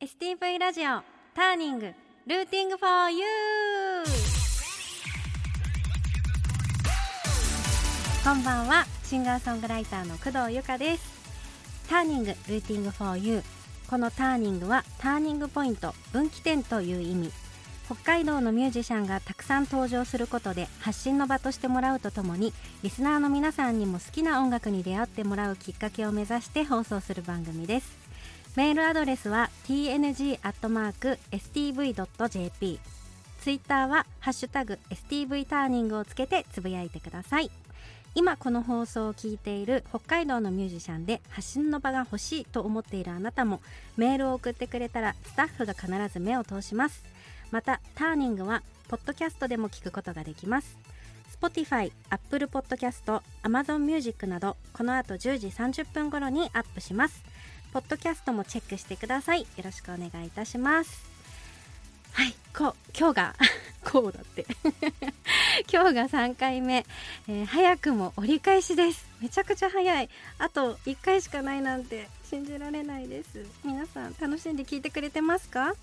STV ラジオターニングルーティングフォーユーこんばんはシンガーソングライターの工藤由香です。ターニングルーティングフォーユーこのターニングはターニングポイント分岐点という意味。北海道のミュージシャンがたくさん登場することで発信の場としてもらうとともにリスナーの皆さんにも好きな音楽に出会ってもらうきっかけを目指して放送する番組です。メールアドレスは tng.stv.jp ツイッターは「ハッシュタグ #stv ターニング」をつけてつぶやいてください。今この放送を聞いている北海道のミュージシャンで発信の場が欲しいと思っているあなたもメールを送ってくれたらスタッフが必ず目を通します。またターニングはポッドキャストでも聞くことができます。Spotify、Apple Podcast、Amazon Music などこの後10時30分頃にアップします。ポッドキャストもチェックしてください。よろしくお願いいたします。はいこ今日が こうだって。今日が3回目、えー、早くも折り返しです。めちゃくちゃ早い。あと1回しかないなんて信じられないです。皆さん楽しんで聞いてくれてますか？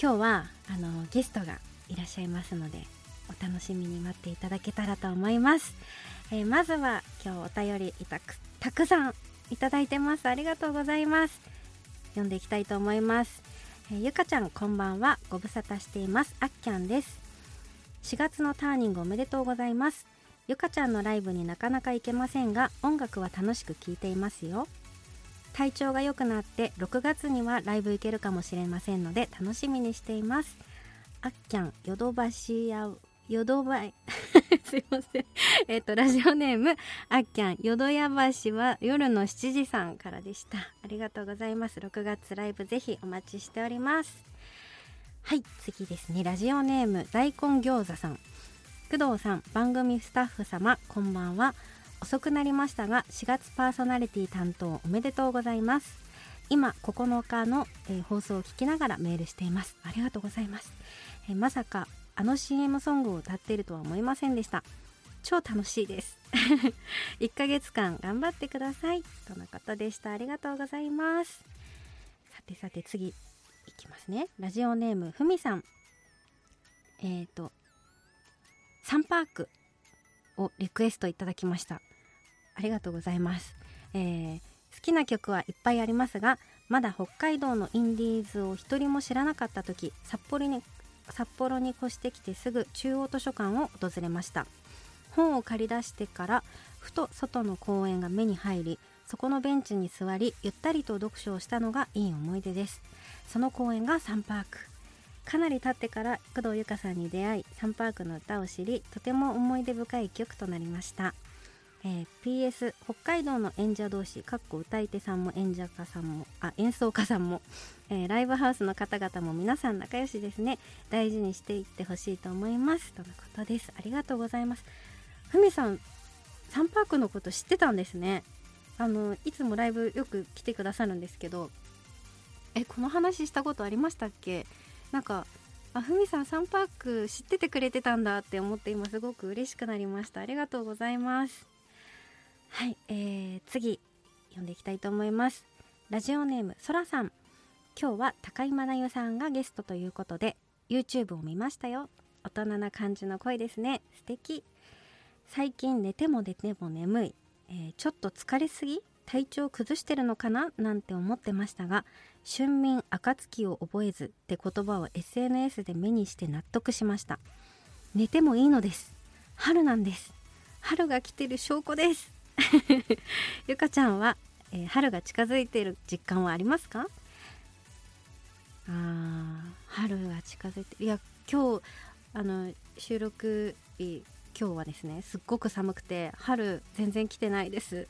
今日はあのゲストがいらっしゃいますのでお楽しみに待っていただけたらと思います、えー、まずは今日お便りいたくたくさんいただいてます。ありがとうございます。読んでいきたいと思います、えー、ゆかちゃんこんばんは。ご無沙汰しています。あっきゃんです。4月のターニングおめでとうございます。ゆかちゃんのライブになかなか行けませんが音楽は楽しく聴いていますよ。体調が良くなって6月にはライブ行けるかもしれませんので楽しみにしています。あっきゃんヨドバシやヨドバイすいません。えっ、とラジオネームあっきゃん。淀屋橋は夜の7時さんからでした。ありがとうございます。6月ライブぜひお待ちしております。はい次ですね。ラジオネーム大根餃子さん。工藤さん番組スタッフ様こんばんは。遅くなりましたが4月パーソナリティ担当おめでとうございます。今9日の、えー、放送を聞きながらメールしています。ありがとうございます、えー、まさかあの CM ソングを歌っているとは思いませんでした。超楽しいです。1ヶ月間頑張ってください。とのことでした。ありがとうございます。さてさて次いきますね。ラジオネームふみさん。えっ、ー、とサンパークをリクエストいただきました。ありがとうございます、えー、好きな曲はいっぱいありますがまだ北海道のインディーズを一人も知らなかった時札幌に札幌に越してきてすぐ中央図書館を訪れました。本を借り出してからふと外の公園が目に入りそこのベンチに座りゆったりと読書をしたのがいい思い出です。その公園がサンパーク。かなり経ってから工藤由香さんに出会いサンパークの歌を知りとても思い出深い曲となりました、えー、PS 北海道の演者同士かっこ歌い手さんも演者家さんもあ演奏家さんも、えー、ライブハウスの方々も皆さん仲良しですね。大事にしていってほしいと思います。とのことです。ありがとうございます。ふみさんサンパークのこと知ってたんですね。あのいつもライブよく来てくださるんですけどえこの話したことありましたっけ？なんかあふみさんサンパーク知っててくれてたんだって思って今すごく嬉しくなりました。ありがとうございます。はい、えー、次読んでいきたいと思います。ラジオネームそらさん。今日は高井真奈さんがゲストということで YouTube を見ましたよ。大人な感じの声ですね。素敵。最近寝ても寝ても眠い、えー、ちょっと疲れすぎ？体調崩してるのかな？なんて思ってましたが春眠暁を覚えずって言葉を SNS で目にして納得しました。寝てもいいのです。春なんです。春が来てる証拠です。ゆかちゃんは、えー、春が近づいている実感はありますか？あ春が近づいていや今日あの収録日今日はですねすっごく寒くて春全然来てないです。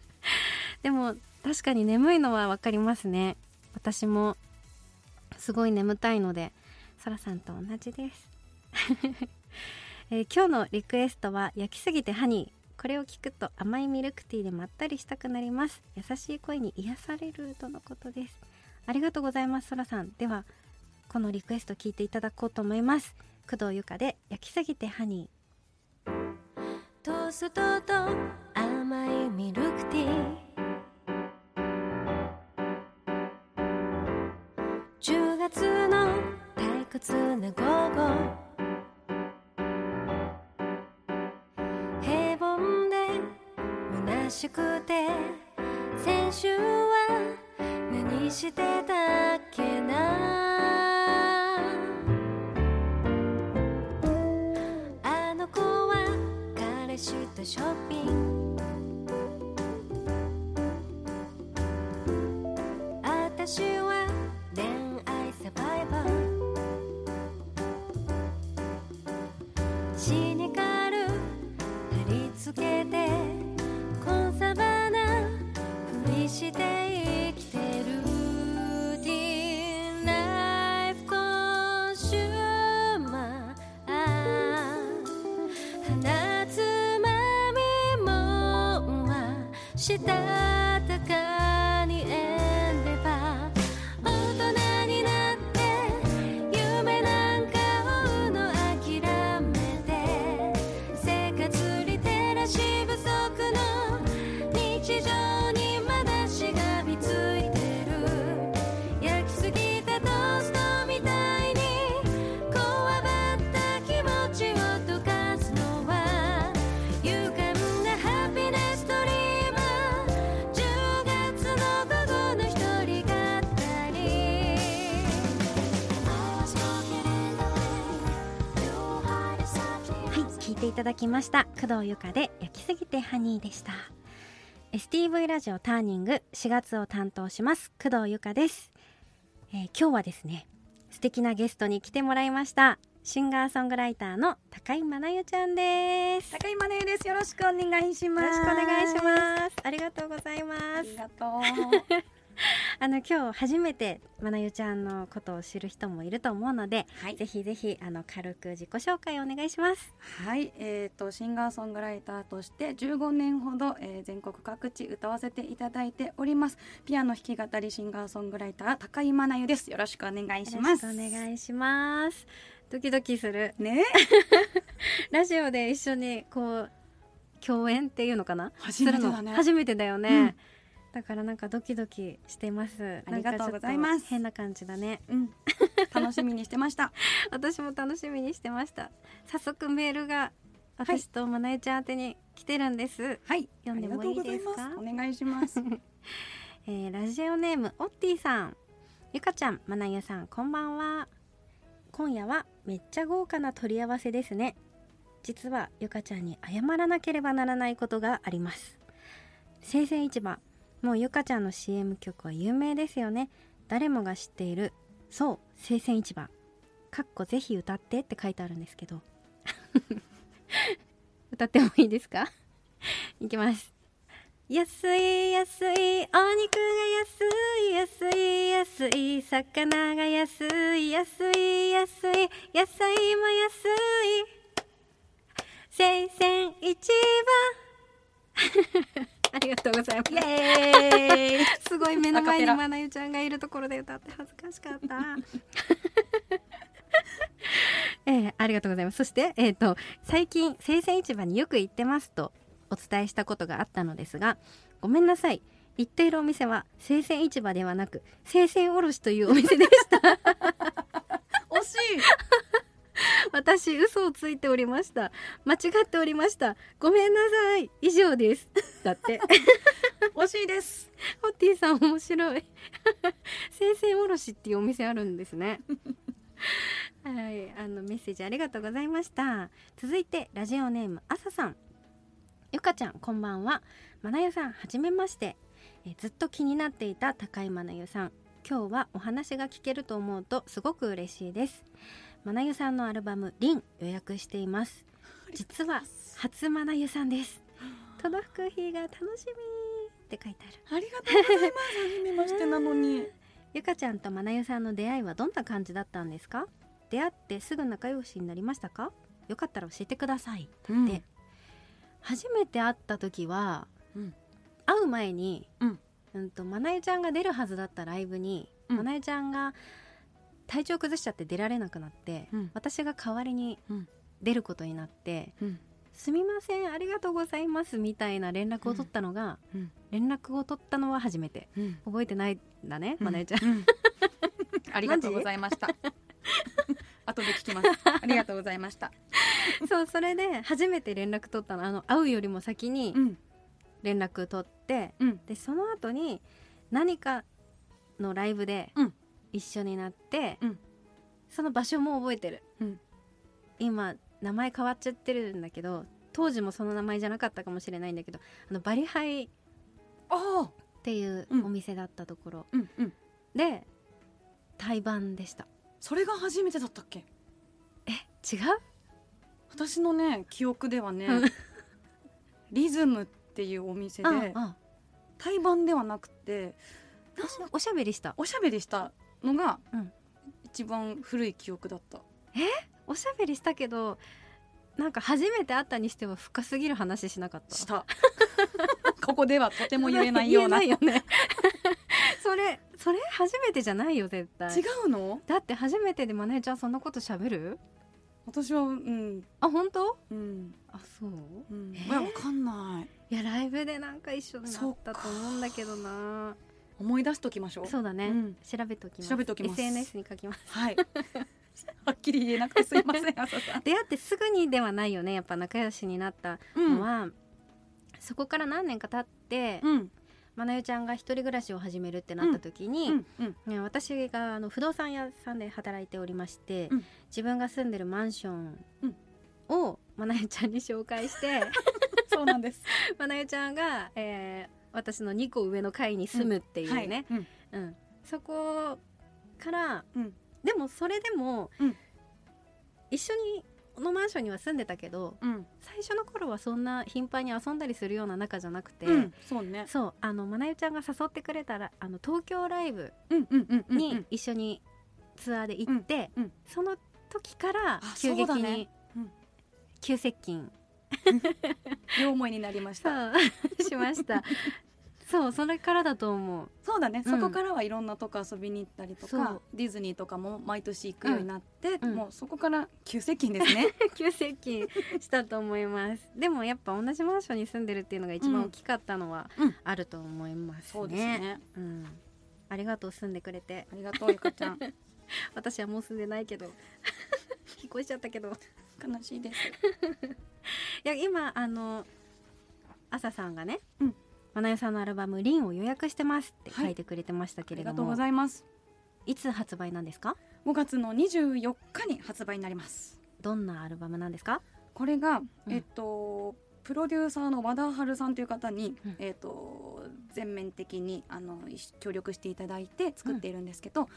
でも確かに眠いのは分かりますね。私もすごい眠たいのでそらさんと同じです、えー、今日のリクエストは焼きすぎてハニーこれを聞くと甘いミルクティーでまったりしたくなります。優しい声に癒されるとのことです。ありがとうございますそらさん。ではこのリクエスト聞いていただこうと思います。工藤由香で焼きすぎてハニー。トーストと甘いミルクティー。10月の退屈な午後。虚しくて先週は何してたっけな。あの子は彼氏とショッピング。私は恋愛サバイバー。シニカル貼り付けて。鼻つまみもんはしたはい聞いていただきました工藤由香で焼きすぎてハニーでした STV ラジオターニング4月を担当します工藤由香です、えー今日はですね素敵なゲストに来てもらいましたシンガーソングライターの高井真奈代ちゃんですよ高井真音です。よろしくお願いします。ろしくお願いしますありがとうございまあすりがとう。あの今日初めて真奈代ちゃんのことを知る人もいると思うので、はい。ぜひぜひあの軽く自己紹介をお願いします。はい、えっ、とシンガーソングライターとして15年ほど、えー全国各地歌わせていただいております。ピアノ弾き語りシンガーソングライター高井真奈代です。よろしくお願いします。よろしくお願いします。ドキドキする。ね、ラジオで一緒にこう共演っていうのかな？初めてだね。初めてだよね、だからなんかドキドキしてます。ありがとうございます。と変な感じだね。うん、楽しみにしてました。私も楽しみにしてました。早速メールが私とまなえちゃん宛てに来てるんです、はい、読んでもいいですか？お願いします。えーラジオネームオッティさん。ゆかちゃんまなゆさんこんばんは。今夜はめっちゃ豪華な取り合わせですね。実はゆかちゃんに謝らなければならないことがあります。生鮮市場もうゆかちゃんの CM 曲は有名ですよね。誰もが知っているそう生鮮市場かっこぜひ歌ってって書いてあるんですけど。歌ってもいいですか？いきます。安い安いお肉が安い安い安い魚が安い安い安い野菜も安い。生鮮市場ありがとうございますイエーイ。すごい目の前にまなゆちゃんがいるところで歌って恥ずかしかった。えーありがとうございます。そして、えっ、と、最近、生鮮市場によく行ってますとお伝えしたことがあったのですが、ごめんなさい。行っているお店は生鮮市場ではなく、生鮮卸というお店でした。惜しい。私、嘘をついておりました。間違っておりました。ごめんなさい。以上です。だって。惜しいです。ホッティさん面白い 生鮮おろしっていうお店あるんですね はいあのメッセージありがとうございました続いてラジオネームあささんゆかちゃんこんばんはまなゆさんはじめましてえずっと気になっていた高井まなゆさん今日はお話が聞けると思うとすごく嬉しいですまなゆさんのアルバム「リン」予約しています。実は初まなゆさんです。届く日が楽しみって書いてある。ありがとうございます。初めましてなのに。ゆかちゃんとまなゆさんの出会いはどんな感じだったんですか？出会ってすぐ仲良しになりましたか？よかったら教えてくださいうん。で初めて会った時は、うん。会う前に、うん。うんとまなゆちゃんが出るはずだったライブに、うん。まなゆちゃんが体調崩しちゃって出られなくなって、うん。私が代わりにうん。出ることになってうん「すみませんありがとうございます」みたいな連絡を取ったのが、うん。連絡を取ったのは初めて。うん。覚えてないんだね、まなゆちゃんうん。ありがとうございました。後で聞きます。ありがとうございました。そうそれで初めて連絡取ったの。あの会うよりも先にうん。連絡取って、うん。でその後に何かのライブでうん一緒になって、うん。その場所も覚えてる、うん。今名前変わっちゃってるんだけど当時もその名前じゃなかったかもしれないんだけどあのバリハイっていううん。お店だったところ、うんうん。で対バンでした。それが初めてだったっけ？え違う？私のね記憶ではね、うん。リズムっていうお店で対バンではなくておしおしゃべりした。おしゃべりしたのがうん。一番古い記憶だった、おしゃべりしたけどなんか初めて会ったにしては深すぎる話しなかった？した。ここではとても言えないような。言えないよね。それそれ初めてじゃないよ絶対。違うの？だって初めてでマネーちゃんそんなことしゃべる？私はうん。あ本当？うん。あそう？うん、え？ーいやわかんない。いやライブでなんか一緒になったと思うんだけどな思い出しときましょう。そうだね、うん。調べときます。調べときます。SNS に書きます。はい。はっきり言えなくてすいません 出会ってすぐにではないよねやっぱ仲良しになったうん。のは、そこから何年か経って、うん。まなゆちゃんが一人暮らしを始めるってなった時に、うん。うん。ね私があの不動産屋さんで働いておりまして、うん。自分が住んでるマンションうん。をまなゆちゃんに紹介して そうなんです。まなゆちゃんが、えー私の2個上の階に住むっていうね、はい。うん。うん。そこから、うん。でもそれでも、うん。一緒にこのマンションには住んでたけどうん。最初の頃はそんな頻繁に遊んだりするような仲じゃなくて、うん。そうね。そうあのまなゆちゃんが誘ってくれたらあの東京ライブうんうんうんうんに一緒にツアーで行って、うんうん。その時からあ急激に、ね。うん。急接近。両思いになりました。しましたそうそれからだと思う。そうだね、うん。そこからはいろんなとこ遊びに行ったりとかディズニーとかも毎年行くようになって、うん。もうそこから急接近ですね。急接近したと思います。でもやっぱ同じマンションに住んでるっていうのが一番大きかったのはうん。あると思いますね、そうですね。うん、ありがとう住んでくれて。ありがとうゆかちゃん。私はもう住んでないけど。引っ越しちゃったけど。悲しいです。いや今あの朝さんがね、うんまなゆさんのアルバム「リン」を予約してますって書いてくれてましたあけれども、りがとうございます。いつ発売なんですか？5月の24日に発売になります。どんなアルバムなんですか？これが、うん。えっとプロデューサーの和田春さんという方に、うん。えっと全面的にあの一協力していただいて作っているんですけど、うん。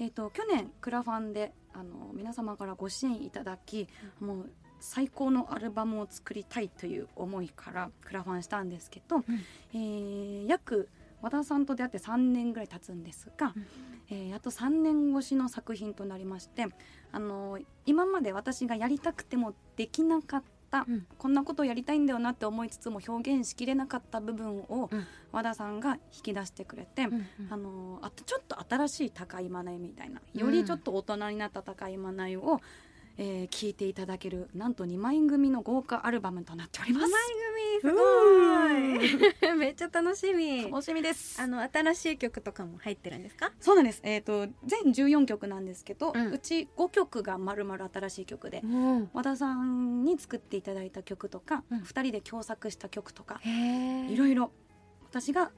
えっと去年クラファンであの皆様からご支援いただき、もう最高のアルバムを作りたいという思いからクラファンしたんですけど、えー約和田さんと出会って3年ぐらい経つんですが、うん。えーやっと3年越しの作品となりましてあの今まで私がやりたくてもできなかった、うん。こんなことをやりたいんだよなって思いつつも表現しきれなかった部分をうん。和田さんが引き出してくれて、うんうん。あのあとちょっと新しい高いまなみたいなよりちょっと大人になった高いまなを、えー聞いていただけるなんと2枚組の豪華アルバムとなっております。すごい。めっちゃ楽しみ。楽しみです。あの新しい曲とかも入ってるんですか？そうなんです。えっ、と全14曲なんですけど、ううんち5曲がまるまる新しい曲で、うん。和田さんに作っていただいた曲とか、うん。2人で共作した曲とか、いろいろ私が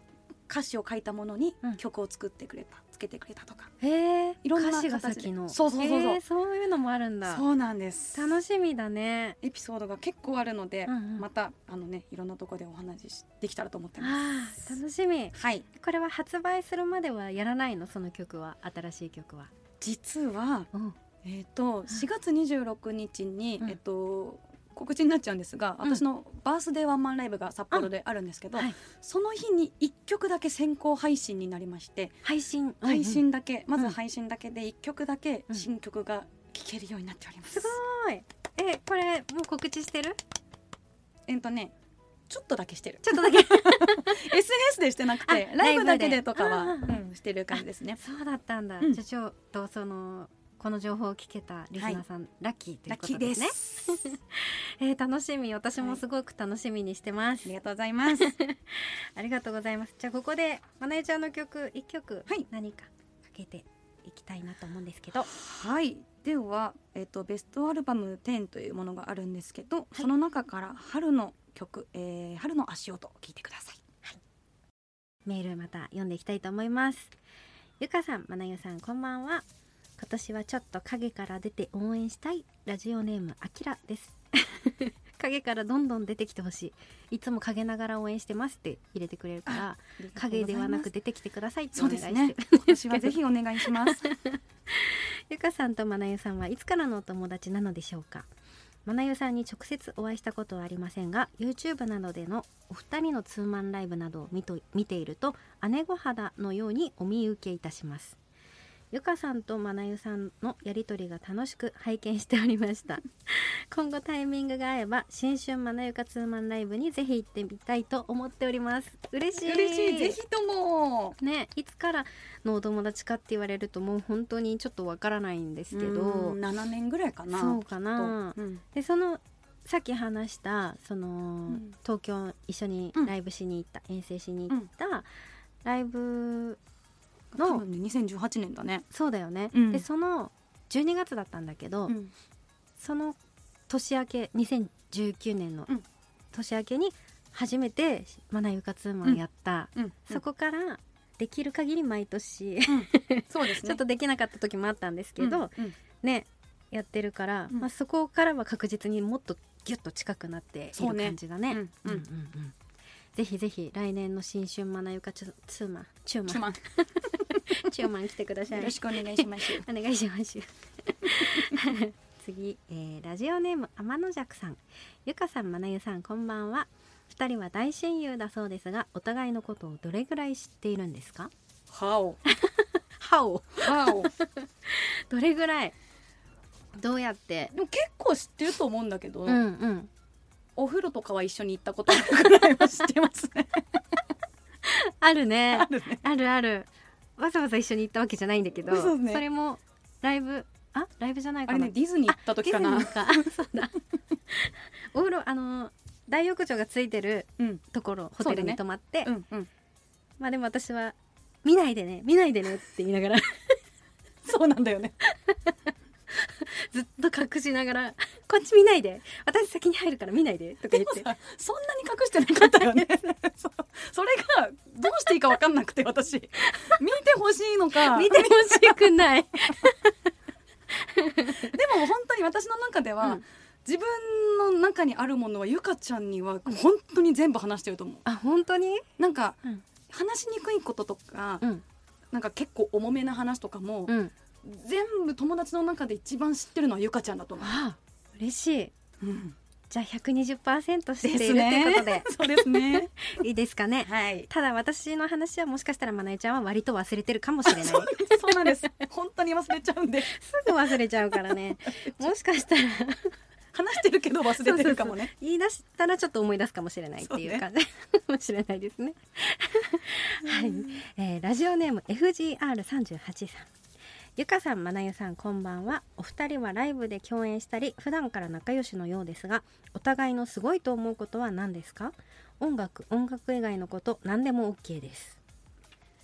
歌詞を書いたものにうん。曲を作ってくれた、つけてくれたとか、へえいろんな歌詞が先の。そうそうそうそう。そういうのもあるんだ。そうなんです。楽しみだね。エピソードが結構あるので、うんうん。またあのねいろんなところでお話しできたらと思ってまあす。ー楽しみ。はい、これは発売するまではやらないの？その曲は？新しい曲は？実はうん。えっ、と4月26日に、うん。えっと告知になっちゃうんですが、うん。私のバースデーワンマンライブが札幌であるんですけど、はい。その日に1曲だけ先行配信になりまして、配信。配信だけ、まうん。ず配信だけで1曲だけうん。新曲が聴けるようになっております。すごい。えこれもう告知してる？えっとねちょっとだけしてる。ちょっとだけ。SNS でしてなくてあライブだけででとかは、うんしてる感じですね。そうだったんだ、うん。じゃあちょっとそのこの情報を聞けたリスナーさん、ラッキーというラッキーでことです。す。ねえー楽しみ。私もすごく楽しみにしてます、ありがとうございます。ありがとうございます。じゃあここでまなえちゃんの曲一曲、はい。何かかけていきたいなと思うんですけど。はい。では、えっとベストアルバム10というものがあるんですけど、その中から春の曲、えー、春の足音を聞いてください。メールまた読んでいきたいと思います。ゆかさんまなゆさんこんばんは今年はちょっと影から出て応援したい。ラジオネームあきらです。影からどんどん出てきてほしい。いつも陰ながら応援してますって入れてくれるから影ではなく出てきてくださいってお願いして。るそうですね。今年はぜひお願いします。ゆかさんとまなゆさんはいつからのお友達なのでしょうか？まなゆさんに直接お会いしたことはありませんが YouTube などでのお二人のツーマンライブなどを見と見ていると姉御肌のようにお見受けいたしますゆかさんとまなゆさんのやりとりが楽しく拝見しておりました。今後タイミングが合えば新春まなゆかツーマンライブにぜひ行ってみたいと思っております。嬉しい。嬉しい。ぜひとも。ねいつからのお友達かって言われるともう本当にちょっとわからないんですけうどん7年ぐらいかなそうかな。うん。でそのさっき話したその、ん。東京一緒にうん。ライブしに行った、遠征しに行ったライブの、ね2018年だね。そうだよね、うん。でその12月だったんだけど、うん。その年明け2019年のうん。年明けに初めて「マナユカツーマン」やった、うん。そこからできる限り毎年そうですね。ちょっとできなかった時もあったんですけど、ねやってるから、うん。まあ、そこからは確実にもっとギュッと近くなっている感じがね。うん。うん。うんうんうんぜひぜひ来年の新春マナユカツツーマン。チューマン。チュ ーマン来てください。よろしくお願いします。お願いします。次、えーラジオネーム天の弱さん。ゆかさんまなゆさんこんばんは。二人は大親友だそうですがお互いのことをどれぐらい知っているんですか？はお。はお。はお。どれぐらい？どうやって？でも結構知ってると思うんだけど、うんうんお風呂とかは一緒に行ったことあるぐらいは知ってますね。あるね。あるね。あるある。わざわざ一緒に行ったわけじゃないんだけどそうね。れもライブあ？ライブじゃないあれかなねディズニー行った時かな。そうだ。お風呂あの大浴場がついてるうん。ところホテルに泊まって、うんうん。まあでも私は見ないでね見ないでねって言いながら。そうなんだよね ずっと隠しながらこっち見ないで。私先に入るから見ないで。とか言って。そんなに隠してなかったよね。そう。それがどうしていいか分かんなくて私。見てほしいのか。見てほしくない。でも本当に私の中では、うん。自分の中にあるものはゆかちゃんには本当に全部話してると思う。あ本当に？なんか、うん。話しにくいこととか、うん。なんか結構重めな話とかも、うん全部友達の中で一番知ってるのはゆかちゃんだと思う、あ嬉しい。うん。じゃあ120%知っているということで。そうですね。いいですかね。はい。ただ私の話はもしかしたらまなえちゃんは割と忘れてるかもしれない。すそうなんです。本当に忘れちゃうんで。ぐ忘れちゃうからね。もしかしたら。話してるけど忘れてるかもね。言い出したらちょっと思い出すかもしれないっていう感じ。か もしれないですね。はい、えーラジオネーム FGR38 さんゆかさんまなゆさんこんばんは。お二人はライブで共演したり普段から仲良しのようですがお互いのすごいと思うことは何ですか？音楽音楽以外のこと何でも OK です。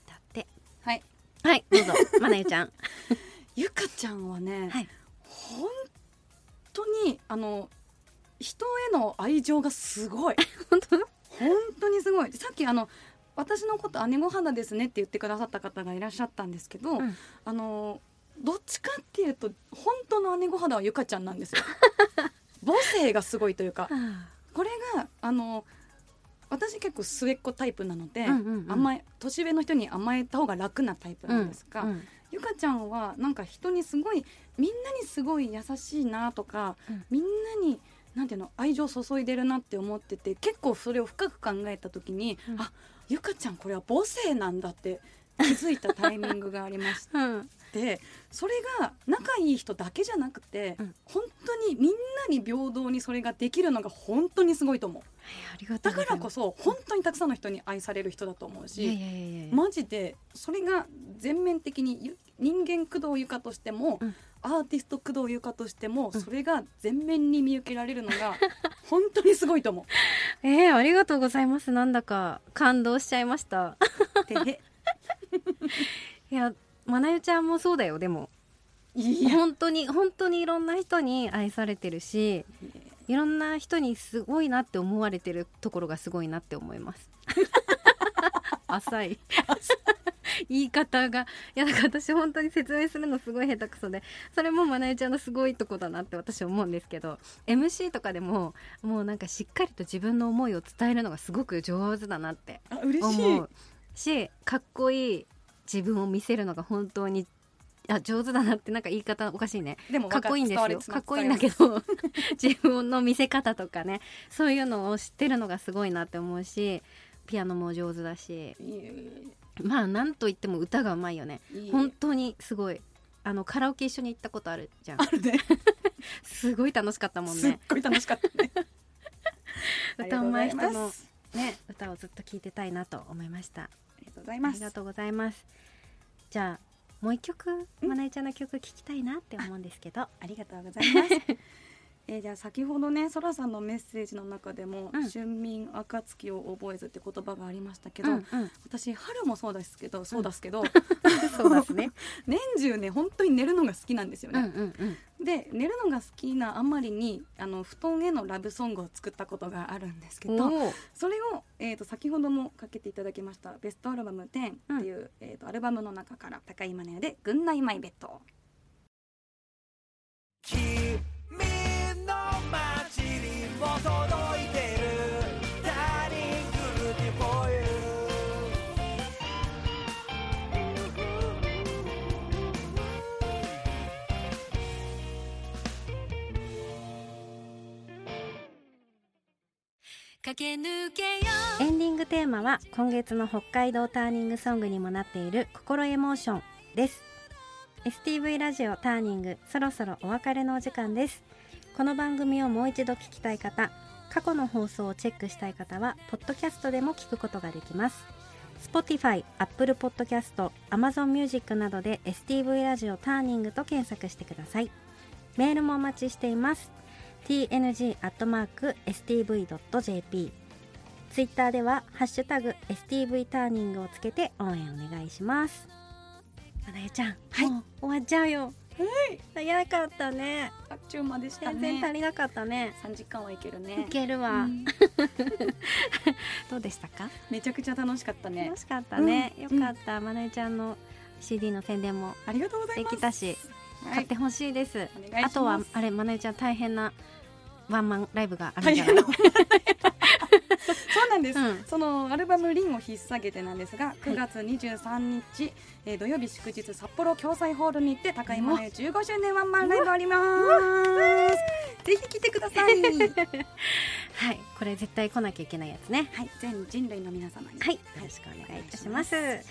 だって。はい。はいどうぞ。まなゆちゃん。ゆかちゃんはね、はい。本当にあの人への愛情がすごい。本当本当にすごい。さっきあの私のこと姉御肌ですねって言ってくださった方がいらっしゃったんですけど、うん。あのどっちかっていうと本当の姉御肌はゆかちゃんなんですよ。母性がすごいというかあこれがあの私結構末っ子タイプなので、うんうんうん。甘え年上の人に甘えた方が楽なタイプなんですが、うんうん。ゆかちゃんはなんか人にすごいみんなにすごい優しいなとか、うん。みんなになんていうの愛情注いでるなって思ってて結構それを深く考えた時に、うん。あゆかちゃんこれは母性なんだって気づいたタイミングがありましうん。てそれが仲いい人だけじゃなくて、うん。本当にみんなに平等にそれができるのが本当にすごいと思う。だからこそ本当にたくさんの人に愛される人だと思うし。マジでそれが全面的にゆ人間工藤由香としても、うん。アーティスト工藤由香としても、うん。それが全面に見受けられるのが本当にすごいと思えー、ありがとうございます。なんだか感動しちゃいました。いやまなゆちゃんもそうだよでも。本当に本当にいろんな人に愛されてるしいろんな人にすごいなって思われてるところがすごいなって思います。浅い 言い方が。いやだから私本当に説明するのすごい下手くそで。それもまなゆちゃんのすごいとこだなって私思うんですけど MC とかでももうなんかしっかりと自分の思いを伝えるのがすごく上手だなってあ嬉しい。思うしかっこいい自分を見せるのが本当にあ上手だなってなんか言い方おかしいね。でもかっこいいんですよ。かっこいいんだけど自分の見せ方とかね。そういうのを知ってるのがすごいなって思うしピアノも上手だし まあなんといっても歌がうまいよね。本当にすごい。あのカラオケ一緒に行ったことあるじゃん。あるね。すごい楽しかったもんすっねごい楽しかったね。歌うまい人のね歌をずっと聴いてたいなと思いました。ありがとうございます。ありがとうございます。じゃあもう一曲うん。まなえちゃんの曲聴きたいなって思うんですけど。ありがとうございます。えー、じゃあ先ほどねそらさんのメッセージの中でも「うん。春眠暁を覚えず」って言葉がありましたけど、うんうん。私春もそうですけどそうですけど、そうですね。年中ね本当に寝るのが好きなんですようんね。うんうん。で寝るのが好きなあまりにあの布団へのラブソングを作ったことがあるんですけどそれを、えー、と先ほどもかけていただきました「ベストアルバム10」っていう、えー、とアルバムの中から高いマネアで「グンナイマイベッド」。も届いてるダーリングルティフォーユエンディングテーマは今月の北海道ターニングソングにもなっている心エモーションです。STV ラジオターニングそろそろお別れのお時間です。この番組をもう一度聞きたい方過去の放送をチェックしたい方はポッドキャストでも聞くことができます。Spotify、Apple Podcast、Amazon Music などで STV ラジオターニングと検索してください。メールもお待ちしています。Tng.stv.jp ツイッターでは「ハッシュタグ #STV ターニング」をつけて応援お願いします。まなゆちゃん、はい。もう終わっちゃうよ。はい。早かったねあっちゅう間でした全ね。然足りなかったね。3時間はいけるね。いけるわ、うん。どうでしたか？めちゃくちゃ楽しかったね。楽しかったね、うん。よかった、まなゆちゃんの CD の宣伝もありがとうございでます。きたし、はい。買ってほしいです、あとはあれまなゆちゃん大変なワンマンライブがあるんじゃない そうなんです、うん。そのアルバム「リン」を引っ提げてなんですが9月23日、えー土曜日祝日札幌共済ホールにて高いマネ15周年ワンマンライブあります。ぜひ来てください。はい。はいこれ絶対来なきゃいけないやつね。全人類の皆様に。はい、よろしくお願いいたします。今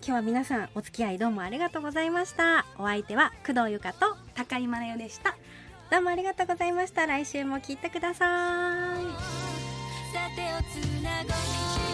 日は皆さんお付き合いどうもありがとうございました。お相手は工藤由香と高いマネでした。どうもありがとうございました。来週も聞いてください。さ手をつなごう